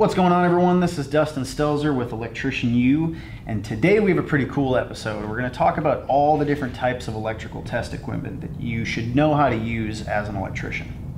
What's going on, everyone? This is Dustin Stelzer with Electrician U, and today we have a pretty cool episode. We're going to talk about all the different types of electrical test equipment that you should know how to use as an electrician.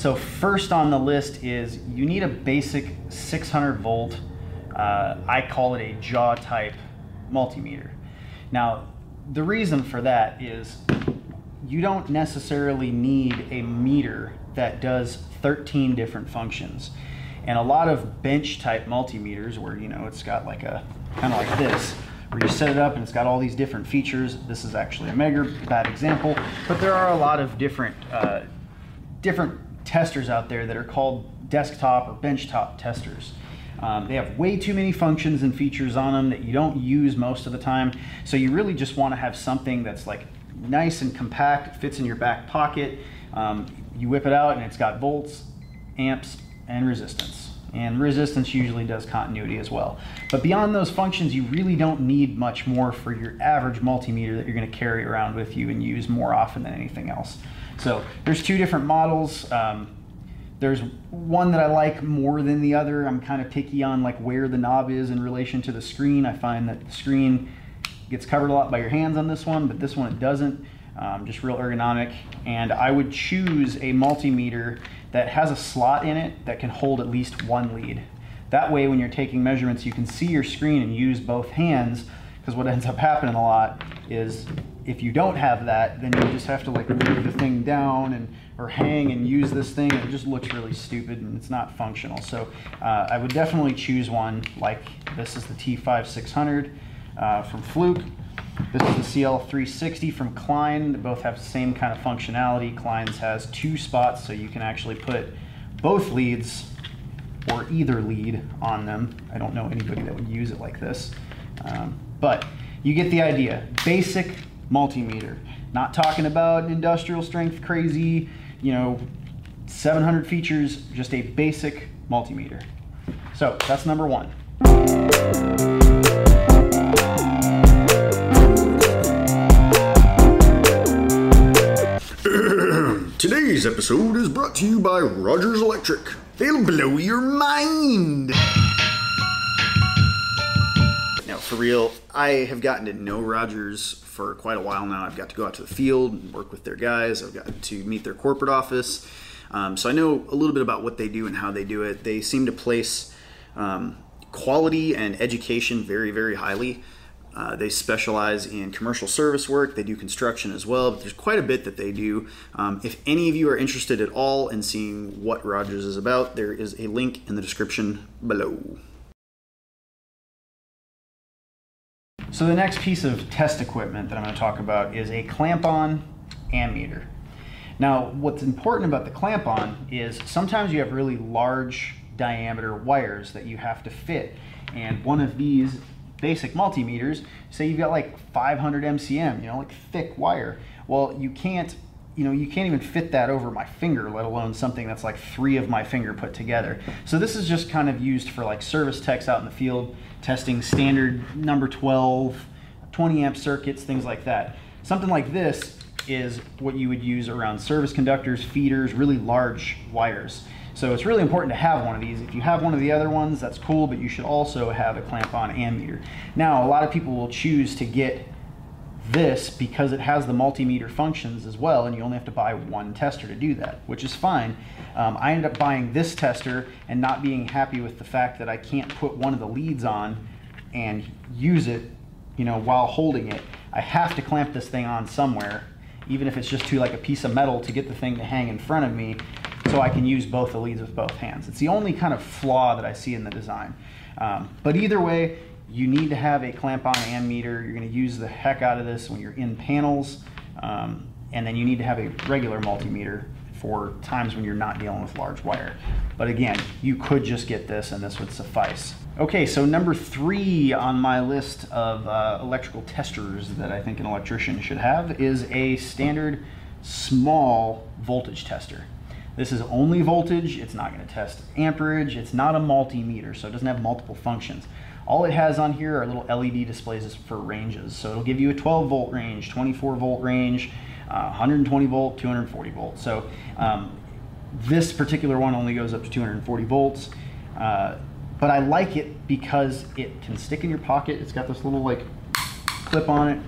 So first on the list is you need a basic 600 volt, uh, I call it a jaw type multimeter. Now, the reason for that is you don't necessarily need a meter that does 13 different functions. And a lot of bench type multimeters where, you know, it's got like a, kind of like this, where you set it up and it's got all these different features. This is actually a Megger, bad example, but there are a lot of different uh, different testers out there that are called desktop or benchtop testers. Um, they have way too many functions and features on them that you don't use most of the time. So you really just want to have something that's like nice and compact, fits in your back pocket. Um, you whip it out and it's got volts, amps, and resistance. And resistance usually does continuity as well. But beyond those functions, you really don't need much more for your average multimeter that you're going to carry around with you and use more often than anything else. So there's two different models. Um, there's one that I like more than the other. I'm kind of picky on like where the knob is in relation to the screen. I find that the screen gets covered a lot by your hands on this one, but this one it doesn't. Um, just real ergonomic. And I would choose a multimeter that has a slot in it that can hold at least one lead. That way when you're taking measurements, you can see your screen and use both hands because what ends up happening a lot is if you don't have that, then you just have to like move the thing down and or hang and use this thing. It just looks really stupid and it's not functional. So uh, I would definitely choose one like this is the T5600 uh, from Fluke. This is the CL360 from Klein. They both have the same kind of functionality. Klein's has two spots, so you can actually put both leads or either lead on them. I don't know anybody that would use it like this. Um, but you get the idea. Basic multimeter. Not talking about industrial strength crazy, you know, 700 features, just a basic multimeter. So that's number one. Today's episode is brought to you by Rogers Electric. They'll blow your mind. Now, for real, I have gotten to know Rogers for quite a while now. I've got to go out to the field and work with their guys. I've got to meet their corporate office. Um, so I know a little bit about what they do and how they do it. They seem to place um, quality and education very, very highly. Uh, they specialize in commercial service work. They do construction as well, but there's quite a bit that they do. Um, if any of you are interested at all in seeing what Rogers is about, there is a link in the description below. So the next piece of test equipment that I'm going to talk about is a clamp-on ammeter. Now, what's important about the clamp-on is sometimes you have really large diameter wires that you have to fit, and one of these basic multimeters, say you've got like 500 MCM, you know, like thick wire. Well, you can't, you know, you can't even fit that over my finger, let alone something that's like three of my finger put together. So this is just kind of used for like service techs out in the field, testing standard number 12, 20 amp circuits, things like that. Something like this is what you would use around service conductors, feeders, really large wires. So it's really important to have one of these. If you have one of the other ones, that's cool, but you should also have a clamp-on ammeter. Now, a lot of people will choose to get this because it has the multimeter functions as well, and you only have to buy one tester to do that, which is fine. Um, I ended up buying this tester and not being happy with the fact that I can't put one of the leads on and use it, you know, while holding it. I have to clamp this thing on somewhere, even if it's just to like a piece of metal to get the thing to hang in front of me so I can use both the leads with both hands. It's the only kind of flaw that I see in the design. Um, but either way, you need to have a clamp-on ammeter. You're going to use the heck out of this when you're in panels. Um, and then you need to have a regular multimeter for times when you're not dealing with large wire. But again, you could just get this and this would suffice. Okay, so number three on my list of uh, electrical testers that I think an electrician should have is a standard small voltage tester. This is only voltage, it's not gonna test amperage, it's not a multimeter, so it doesn't have multiple functions. All it has on here are little LED displays for ranges. So it'll give you a 12 volt range, 24 volt range, uh, 120 volt, 240 volt. So um, this particular one only goes up to 240 volts. Uh, but I like it because it can stick in your pocket. It's got this little like clip on it,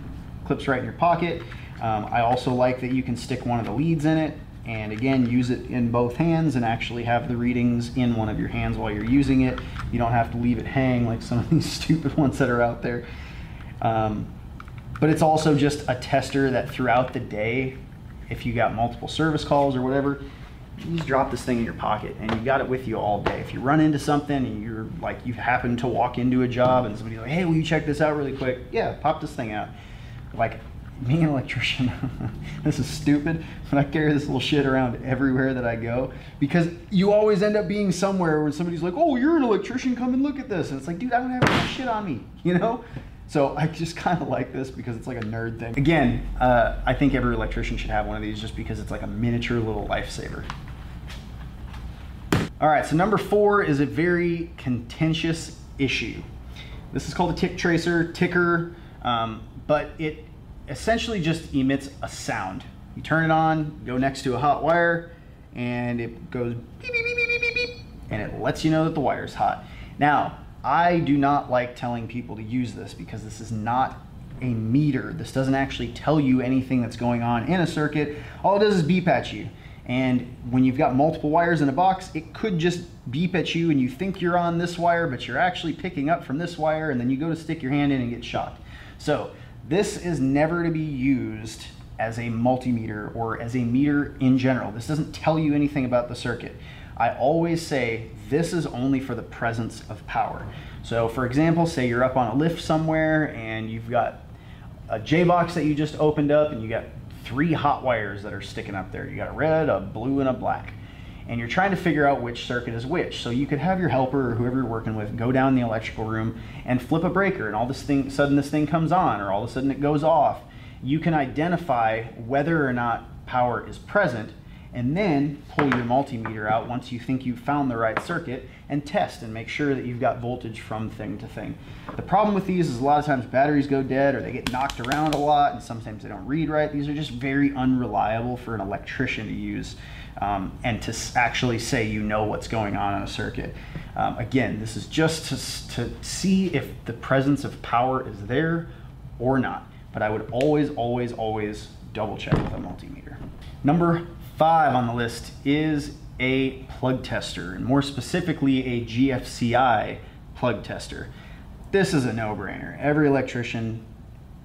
clips right in your pocket. Um, I also like that you can stick one of the leads in it and again use it in both hands and actually have the readings in one of your hands while you're using it. You don't have to leave it hang like some of these stupid ones that are out there. Um, but it's also just a tester that throughout the day, if you got multiple service calls or whatever, you just drop this thing in your pocket and you got it with you all day. If you run into something and you're like, you happen to walk into a job and somebody's like, hey, will you check this out really quick? Yeah, pop this thing out. Like, being an electrician, this is stupid, but I carry this little shit around everywhere that I go because you always end up being somewhere where somebody's like, oh, you're an electrician, come and look at this. And it's like, dude, I don't have any shit on me, you know? So I just kind of like this because it's like a nerd thing. Again, uh, I think every electrician should have one of these just because it's like a miniature little lifesaver. All right, so number four is a very contentious issue. This is called a tick tracer, ticker, um, but it essentially just emits a sound. You turn it on, go next to a hot wire, and it goes beep, beep, beep, beep, beep, beep, and it lets you know that the wire is hot. Now, I do not like telling people to use this because this is not a meter. This doesn't actually tell you anything that's going on in a circuit. All it does is beep at you. And when you've got multiple wires in a box, it could just beep at you and you think you're on this wire, but you're actually picking up from this wire and then you go to stick your hand in and get shocked. So this is never to be used as a multimeter or as a meter in general. This doesn't tell you anything about the circuit. I always say this is only for the presence of power. So for example, say you're up on a lift somewhere and you've got a J-box that you just opened up and you got three hot wires that are sticking up there. You got a red, a blue, and a black. And you're trying to figure out which circuit is which. So you could have your helper or whoever you're working with go down the electrical room and flip a breaker and all this thing sudden this thing comes on or all of a sudden it goes off. You can identify whether or not power is present and then pull your multimeter out once you think you've found the right circuit and test and make sure that you've got voltage from thing to thing. The problem with these is a lot of times batteries go dead or they get knocked around a lot and sometimes they don't read right. These are just very unreliable for an electrician to use um, and to actually say you know what's going on in a circuit. Um, again, this is just to, to see if the presence of power is there or not. But I would always, always, always double check with a multimeter. Number five on the list is a plug tester, and more specifically, a GFCI plug tester. This is a no brainer. Every electrician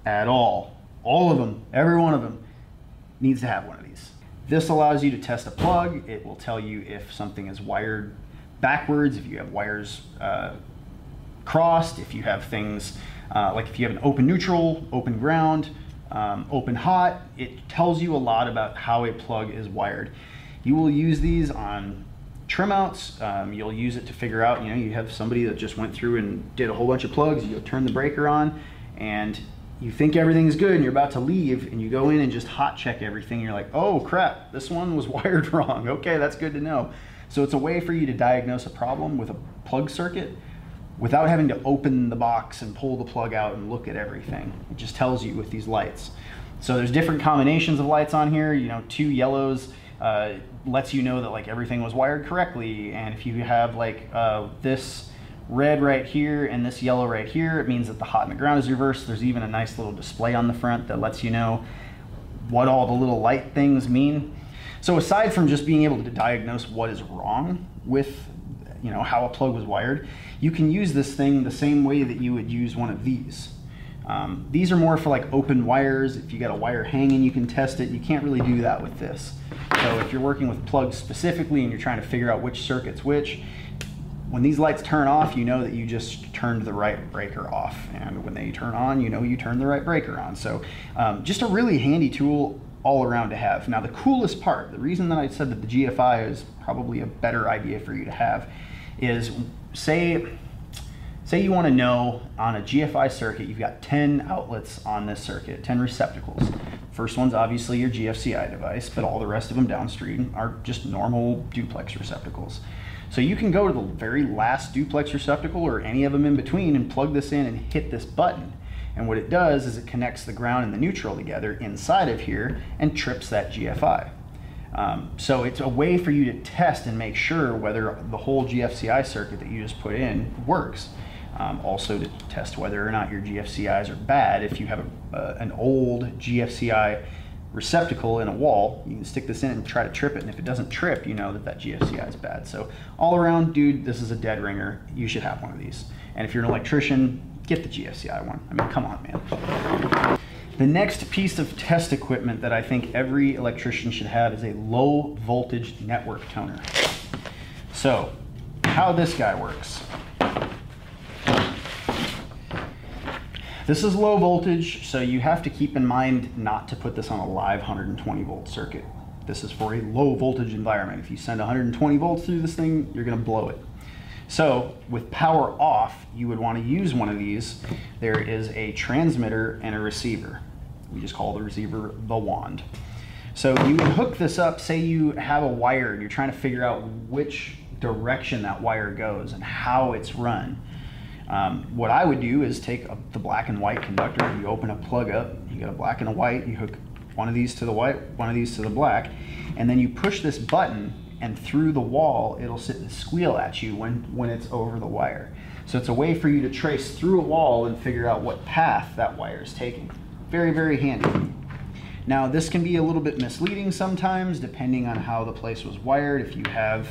at all, all of them, every one of them, needs to have one of these. This allows you to test a plug. It will tell you if something is wired backwards, if you have wires uh, crossed, if you have things uh, like if you have an open neutral, open ground, um, open hot, it tells you a lot about how a plug is wired. You will use these on trim outs. Um, you'll use it to figure out, you know, you have somebody that just went through and did a whole bunch of plugs, you turn the breaker on and you think everything's good and you're about to leave and you go in and just hot check everything. You're like, oh crap, this one was wired wrong. Okay, that's good to know. So it's a way for you to diagnose a problem with a plug circuit without having to open the box and pull the plug out and look at everything. It just tells you with these lights. So there's different combinations of lights on here. You know, two yellows uh, lets you know that like everything was wired correctly. And if you have like uh, this red right here and this yellow right here, it means that the hot and the ground is reversed. There's even a nice little display on the front that lets you know what all the little light things mean. So aside from just being able to diagnose what is wrong with you know how a plug was wired, you can use this thing the same way that you would use one of these. Um, these are more for like open wires. If you got a wire hanging, you can test it. You can't really do that with this. So if you're working with plugs specifically and you're trying to figure out which circuit's which, when these lights turn off, you know that you just turned the right breaker off. And when they turn on, you know you turned the right breaker on. So um, just a really handy tool all around to have. Now the coolest part, the reason that I said that the GFI is probably a better idea for you to have is say say you want to know on a GFI circuit, you've got 10 outlets on this circuit, 10 receptacles. First one's obviously your GFCI device, but all the rest of them downstream are just normal duplex receptacles. So you can go to the very last duplex receptacle or any of them in between and plug this in and hit this button. And what it does is it connects the ground and the neutral together inside of here and trips that GFI. Um, so it's a way for you to test and make sure whether the whole GFCI circuit that you just put in works. Um, also to test whether or not your GFCIs are bad. If you have a, uh, an old GFCI receptacle in a wall, you can stick this in and try to trip it. And if it doesn't trip, you know that that GFCI is bad. So all around, dude, this is a dead ringer. You should have one of these. And if you're an electrician, get the GFCI one. I mean, come on, man. The next piece of test equipment that I think every electrician should have is a low voltage network toner. So, how this guy works. This is low voltage, so you have to keep in mind not to put this on a live 120 volt circuit. This is for a low voltage environment. If you send 120 volts through this thing, you're gonna blow it. So with power off, you would wanna use one of these. There is a transmitter and a receiver. We just call the receiver the wand. So you would hook this up, say you have a wire and you're trying to figure out which direction that wire goes and how it's run. Um, what I would do is take a, the black and white conductor, you open a plug up, you got a black and a white, you hook one of these to the white, one of these to the black, and then you push this button and through the wall it'll sit and squeal at you when, when it's over the wire. So it's a way for you to trace through a wall and figure out what path that wire is taking. Very, very handy. Now this can be a little bit misleading sometimes depending on how the place was wired. If you have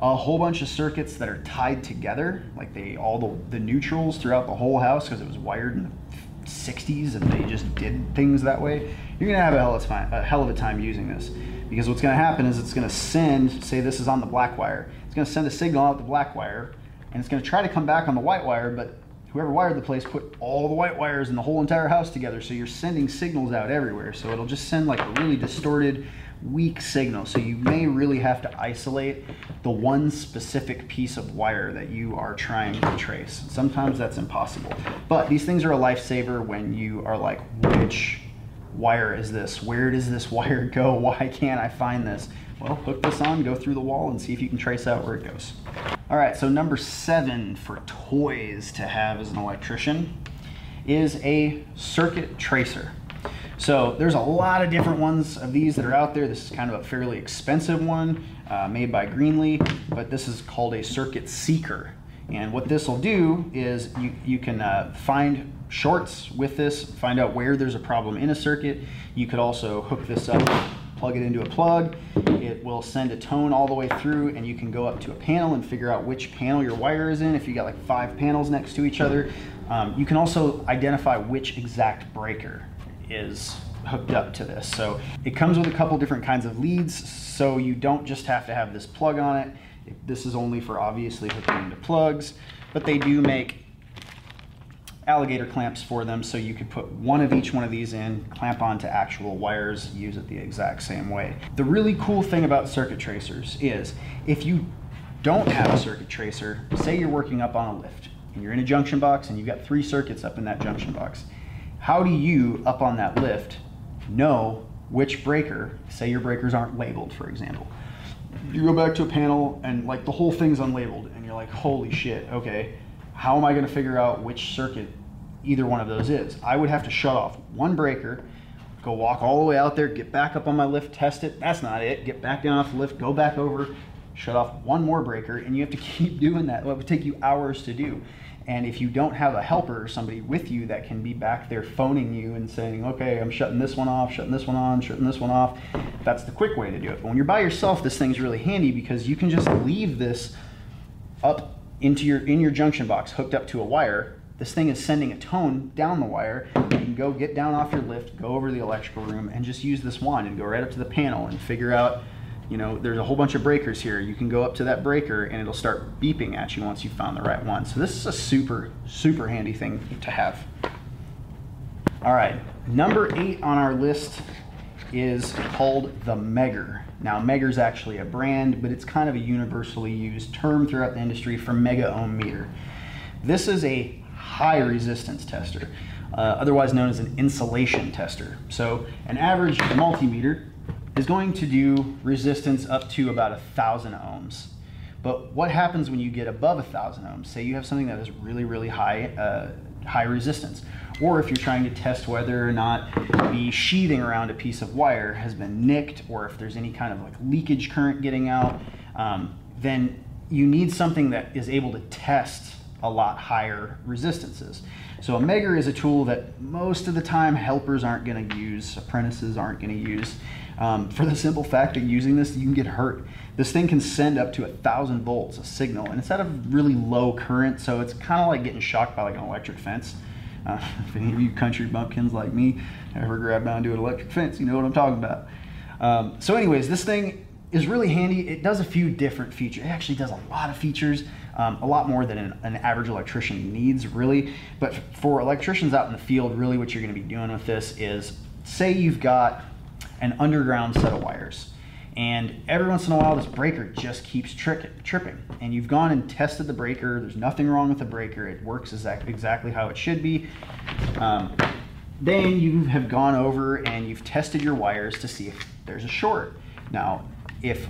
a whole bunch of circuits that are tied together, like they all the, the neutrals throughout the whole house because it was wired in the 60s and they just did things that way, you're gonna have a hell of a time, a hell of a time using this. Because what's gonna happen is it's gonna send, say this is on the black wire, it's gonna send a signal out the black wire and it's gonna try to come back on the white wire, but whoever wired the place put all the white wires in the whole entire house together so you're sending signals out everywhere so it'll just send like a really distorted weak signal. So you may really have to isolate the one specific piece of wire that you are trying to trace. Sometimes that's impossible. But these things are a lifesaver when you are like, which wire is this? Where does this wire go? Why can't I find this? Well, hook this on, go through the wall, and see if you can trace out where it goes. All right, so number seven for toys to have as an electrician is a circuit tracer. So there's a lot of different ones of these that are out there. This is kind of a fairly expensive one uh, made by Greenlee, but this is called a circuit seeker. And what this will do is you, you can uh, find shorts with this, find out where there's a problem in a circuit. You could also hook this up, plug it into a plug. It will send a tone all the way through and you can go up to a panel and figure out which panel your wire is in. If you got like five panels next to each other, um, you can also identify which exact breaker is hooked up to this. So it comes with a couple different kinds of leads, so you don't just have to have this plug on it. This is only for obviously hooking into plugs, but they do make alligator clamps for them so you could put one of each one of these in, clamp onto actual wires, use it the exact same way. The really cool thing about circuit tracers is if you don't have a circuit tracer, say you're working up on a lift and you're in a junction box and you've got three circuits up in that junction box how do you, up on that lift, know which breaker, say your breakers aren't labeled, for example. You go back to a panel and like the whole thing's unlabeled and you're like, holy shit, okay, how am I gonna figure out which circuit either one of those is? I would have to shut off one breaker, go walk all the way out there, get back up on my lift, test it, that's not it, get back down off the lift, go back over, shut off one more breaker, and you have to keep doing that. It would take you hours to do. And if you don't have a helper or somebody with you that can be back there phoning you and saying, okay, I'm shutting this one off, shutting this one on, shutting this one off, that's the quick way to do it. But when you're by yourself, this thing's really handy because you can just leave this up into your in your junction box hooked up to a wire. This thing is sending a tone down the wire. You can go get down off your lift, go over to the electrical room, and just use this wand and go right up to the panel and figure out you know, there's a whole bunch of breakers here. You can go up to that breaker and it'll start beeping at you once you found the right one. So this is a super, super handy thing to have. All right, number eight on our list is called the Megger. Now, Megger is actually a brand, but it's kind of a universally used term throughout the industry for mega ohm meter. This is a high resistance tester. uh, otherwise known as an insulation tester. So an average multimeter is going to do resistance up to about a thousand ohms. But what happens when you get above a thousand ohms? Say you have something that is really, really high, uh, high resistance, or if you're trying to test whether or not the sheathing around a piece of wire has been nicked, or if there's any kind of like leakage current getting out, um, then you need something that is able to test a lot higher resistances. So a megger is a tool that most of the time helpers aren't going to use, apprentices aren't going to use. Um, for the simple fact that using this, you can get hurt. This thing can send up to a thousand volts a signal, and it's at a really low current, so it's kind of like getting shocked by like an electric fence. Uh, if any of you country bumpkins like me ever grab down to an electric fence, you know what I'm talking about. Um, so, anyways, this thing is really handy. It does a few different features. It actually does a lot of features, um, a lot more than an, an, average electrician needs, really. But for electricians out in the field, really what you're going to be doing with this is say you've got an underground set of wires. And every once in a while, this breaker just keeps tripping. And you've gone and tested the breaker. There's nothing wrong with the breaker. It works exact, exactly how it should be. Um, then you have gone over and you've tested your wires to see if there's a short. Now, if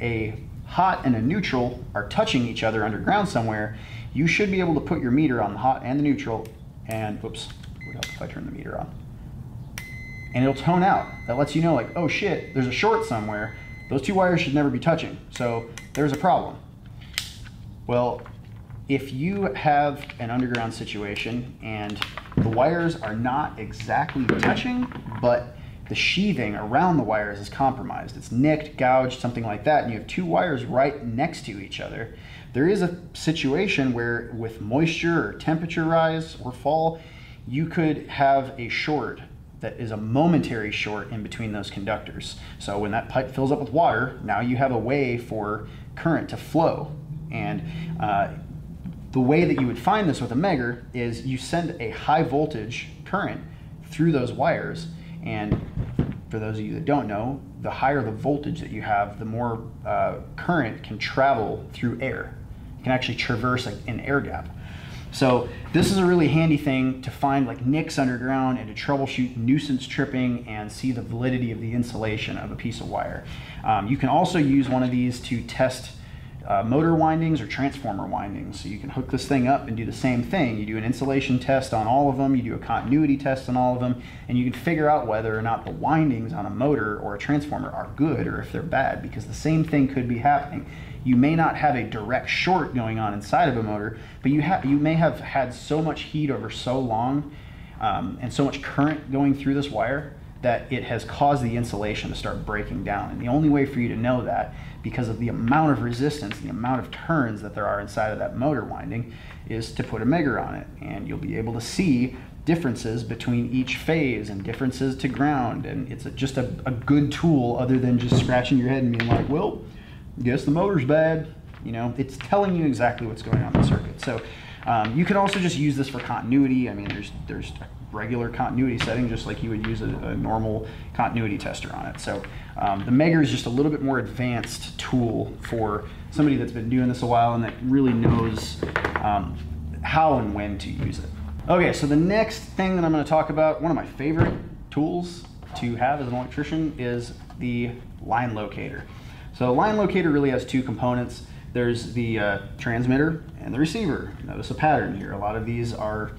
a hot and a neutral are touching each other underground somewhere, you should be able to put your meter on the hot and the neutral and, whoops, what else if I turn the meter on? And it'll tone out. That lets you know like, oh shit, there's a short somewhere. Those two wires should never be touching. So there's a problem. Well, if you have an underground situation and the wires are not exactly touching, but the sheathing around the wires is compromised. It's nicked, gouged, something like that, and you have two wires right next to each other. There is a situation where, with moisture or temperature rise or fall, you could have a short that is a momentary short in between those conductors. So when that pipe fills up with water, now you have a way for current to flow. And uh, the way that you would find this with a megger is you send a high voltage current through those wires and for those of you that don't know, the higher the voltage that you have, the more uh, current can travel through air. It can actually traverse an air gap. So this is a really handy thing to find like nicks underground and to troubleshoot nuisance tripping and see the validity of the insulation of a piece of wire. Um, you can also use one of these to test uh, motor windings or transformer windings. So you can hook this thing up and do the same thing. You do an insulation test on all of them, you do a continuity test on all of them, and you can figure out whether or not the windings on a motor or a transformer are good or if they're bad because the same thing could be happening. You may not have a direct short going on inside of a motor, but you, have you may have had so much heat over so long um, and so much current going through this wire that it has caused the insulation to start breaking down. And the only way for you to know that because of the amount of resistance, the amount of turns that there are inside of that motor winding, is to put a megger on it. And you'll be able to see differences between each phase and differences to ground. And it's a, just a, a, good tool other than just scratching your head and being like, well, guess the motor's bad. You know, it's telling you exactly what's going on in the circuit. So um, you can also just use this for continuity. I mean, there's, there's regular continuity setting, just like you would use a, a normal continuity tester on it. So um, the Megger is just a little bit more advanced tool for somebody that's been doing this a while and that really knows um, how and when to use it. Okay, so the next thing that I'm going to talk about, one of my favorite tools to have as an electrician is the line locator. So line locator really has two components. There's the uh, transmitter and the receiver. Notice a pattern here. A lot of these are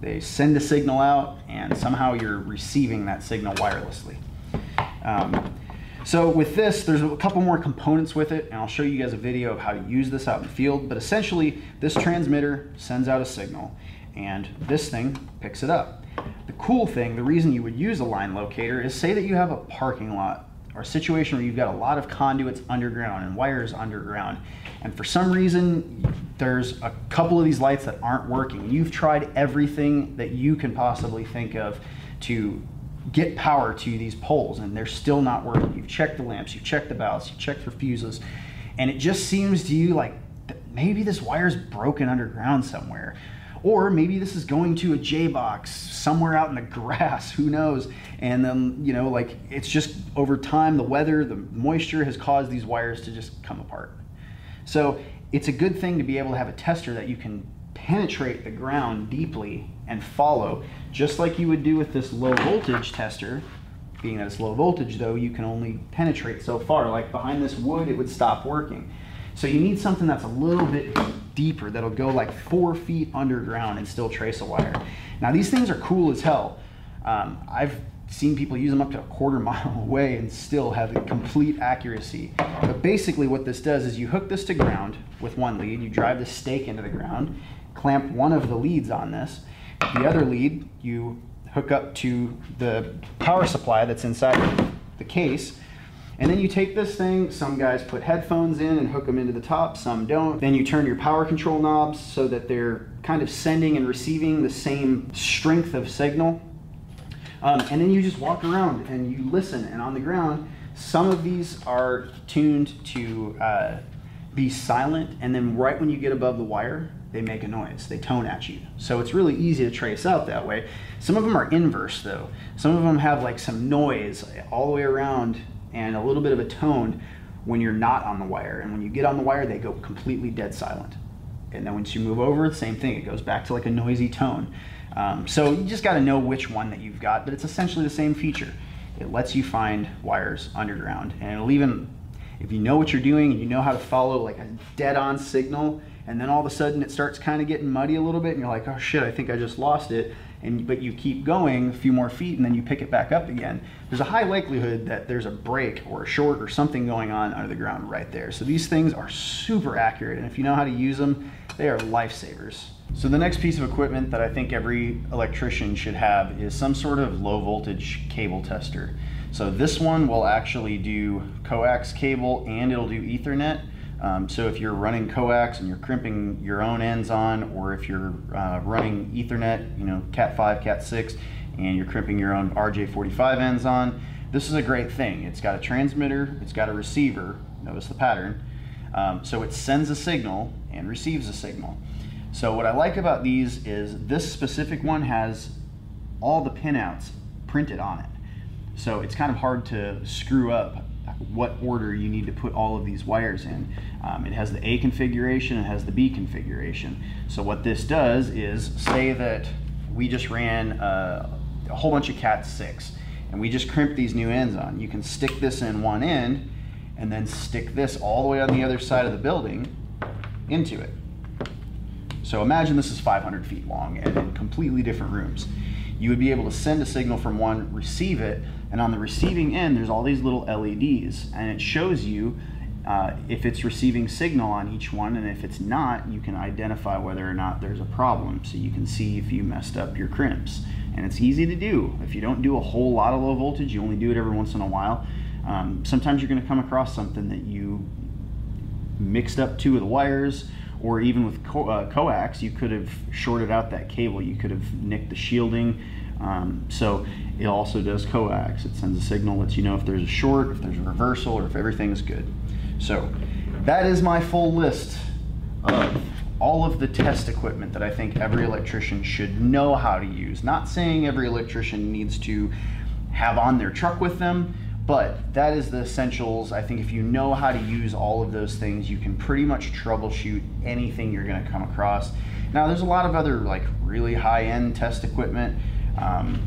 they send a signal out and somehow you're receiving that signal wirelessly. Um, so with this, there's a couple more components with it, and I'll show you guys a video of how to use this out in the field. But essentially, this transmitter sends out a signal, and this thing picks it up. The cool thing, the reason you would use a line locator is say that you have a parking lot or a situation where you've got a lot of conduits underground and wires underground, and for some reason there's a couple of these lights that aren't working. You've tried everything that you can possibly think of to get power to these poles and they're still not working. You've checked the lamps, you've checked the valves, you've checked for fuses, and it just seems to you like maybe this wire's broken underground somewhere. Or maybe this is going to a J box somewhere out in the grass, who knows? And then, you know, like it's just over time, the weather, the moisture has caused these wires to just come apart. So it's a good thing to be able to have a tester that you can penetrate the ground deeply and follow, just like you would do with this low voltage tester. Being that it's low voltage though, you can only penetrate so far. Like behind this wood, it would stop working. So you need something that's a little bit deeper that'll go like four feet underground and still trace a wire. Now these things are cool as hell. Um, I've seen people use them up to a quarter mile away and still have complete accuracy. But basically what this does is you hook this to ground with one lead, you drive the stake into the ground, clamp one of the leads on this, the other lead you hook up to the power supply that's inside the case, and then you take this thing, some guys put headphones in and hook them into the top, some don't. Then you turn your power control knobs so that they're kind of sending and receiving the same strength of signal um, and then you just walk around and you listen. And on the ground, some of these are tuned to uh, be silent. And then right when you get above the wire, they make a noise. They tone at you. So it's really easy to trace out that way. Some of them are inverse though. Some of them have like some noise all the way around and a little bit of a tone when you're not on the wire. And when you get on the wire, they go completely dead silent. And then once you move over, same thing. It goes back to like a noisy tone. Um, so you just got to know which one that you've got, but it's essentially the same feature. It lets you find wires underground, and it'll even, if you know what you're doing and you know how to follow like a dead-on signal, and then all of a sudden it starts kind of getting muddy a little bit, and you're like, oh shit, I think I just lost it. And but you keep going a few more feet, and then you pick it back up again. There's a high likelihood that there's a break or a short or something going on under the ground right there. So these things are super accurate, and if you know how to use them, they are lifesavers. So the next piece of equipment that I think every electrician should have is some sort of low voltage cable tester. So this one will actually do coax cable and it'll do ethernet. Um, so if you're running coax and you're crimping your own ends on, or if you're uh, running ethernet, you know, Cat5, Cat6, and you're crimping your own RJ45 ends on, this is a great thing. It's got a transmitter, it's got a receiver, notice the pattern. Um, so it sends a signal and receives a signal. So what I like about these is this specific one has all the pinouts printed on it. So it's kind of hard to screw up what order you need to put all of these wires in. Um, it has the A configuration, it has the B configuration. So what this does is say that we just ran a, a whole bunch of Cat 6 and we just crimped these new ends on. You can stick this in one end and then stick this all the way on the other side of the building into it. So imagine this is 500 feet long and in completely different rooms. You would be able to send a signal from one, receive it, and on the receiving end, there's all these little LEDs, and it shows you uh, if it's receiving signal on each one, and if it's not, you can identify whether or not there's a problem. So you can see if you messed up your crimps. And it's easy to do. If you don't do a whole lot of low voltage, you only do it every once in a while, um, sometimes you're to come across something that you mixed up two of the wires or even with co uh, coax, you could have shorted out that cable. You could have nicked the shielding. Um, so it also does coax. It sends a signal, lets you know if there's a short, if there's a reversal, or if everything is good. So that is my full list of all of the test equipment that I think every electrician should know how to use. Not saying every electrician needs to have on their truck with them, but that is the essentials. I think if you know how to use all of those things, you can pretty much troubleshoot anything you're going to come across. Now, there's a lot of other like really high-end test equipment. Um,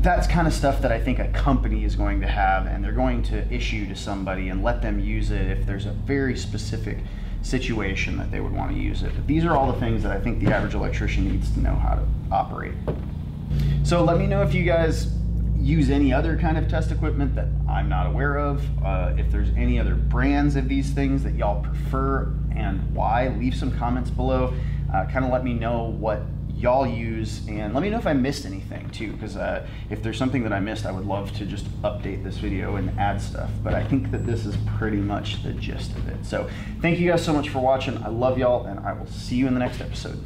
that's kind of stuff that I think a company is going to have, and they're going to issue to somebody and let them use it if there's a very specific situation that they would want to use it. But these are all the things that I think the average electrician needs to know how to operate. So let me know if you guys use any other kind of test equipment that I'm not aware of. Uh, if there's any other brands of these things that y'all prefer and why, leave some comments below. Uh, kind of let me know what y'all use and let me know if I missed anything too because uh, if there's something that I missed I would love to just update this video and add stuff but I think that this is pretty much the gist of it so thank you guys so much for watching I love y'all and I will see you in the next episode